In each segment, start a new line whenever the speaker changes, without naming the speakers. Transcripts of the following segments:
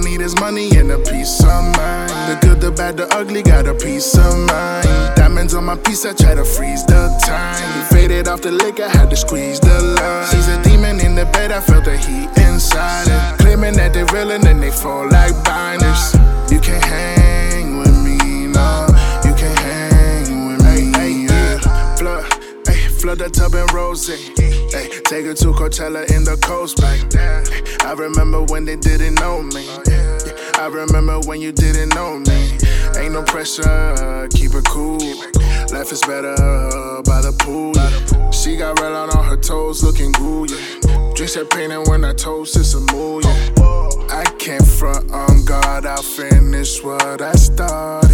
need is money and a peace of mind. The good, the bad, the ugly, got a peace of mind. Diamonds on my piece, I try to freeze the time. Faded off the liquor, had to squeeze the line. She's a demon in the bed, I felt the heat inside it. Claiming that they're real and then they fall flood the tub and rose. Ay, take her to Coachella in the coast back then. I remember when they didn't know me. I remember when you didn't know me. Ain't no pressure, keep it cool. Life is better by the pool. She got red on her toes, looking. Yeah. Drinks champagne and when I toast, it's a mood. I can't front on God, I'll finish what I started.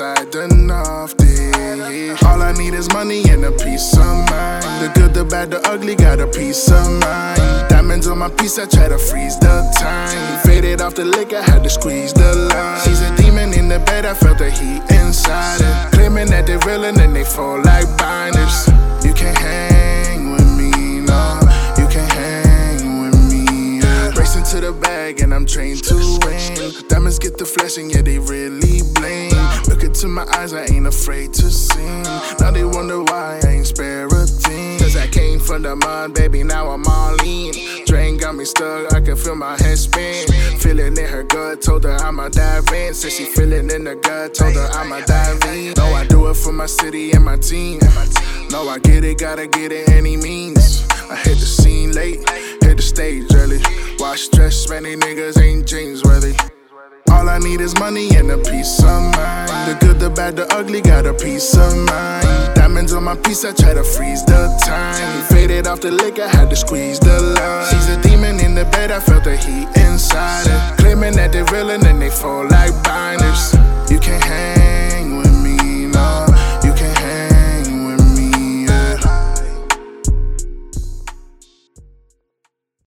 I done off yeah. All I need is money and a peace of mind. The good, the bad, the ugly, got a peace of mind. Diamonds on my piece, I try to freeze the time. Faded off the liquor, had to squeeze the line. She's a demon in the bed, I felt the heat inside her. Claiming that they're real and then they fall like binders. You can't hang with me, no. You can't hang with me. yeah. Racing to the bag and I'm trained to win. Diamonds get the flashing, yeah, they really bling. Look into my eyes, I ain't afraid to sing. Now they wonder why I ain't spare a thing. Cause I came from the mud, baby, now I'm all in. Drain got me stuck, I can feel my head spin. Feeling in her gut, told her I'ma dive in. Said she feeling in the gut, told her I'ma dive in. No, I do it for my city and my team. No, I get it, gotta get it any means. I hit the scene late, hit the stage early. Watch stress, many niggas ain't. All I need is money and a peace of mind. The good, the bad, the ugly, got a peace of mind. Diamonds on my piece, I try to freeze the time. Faded off the liquor, had to squeeze the line. She's a demon in the bed, I felt the heat inside her. Claiming that they're real and then they fall like binders. You can't hang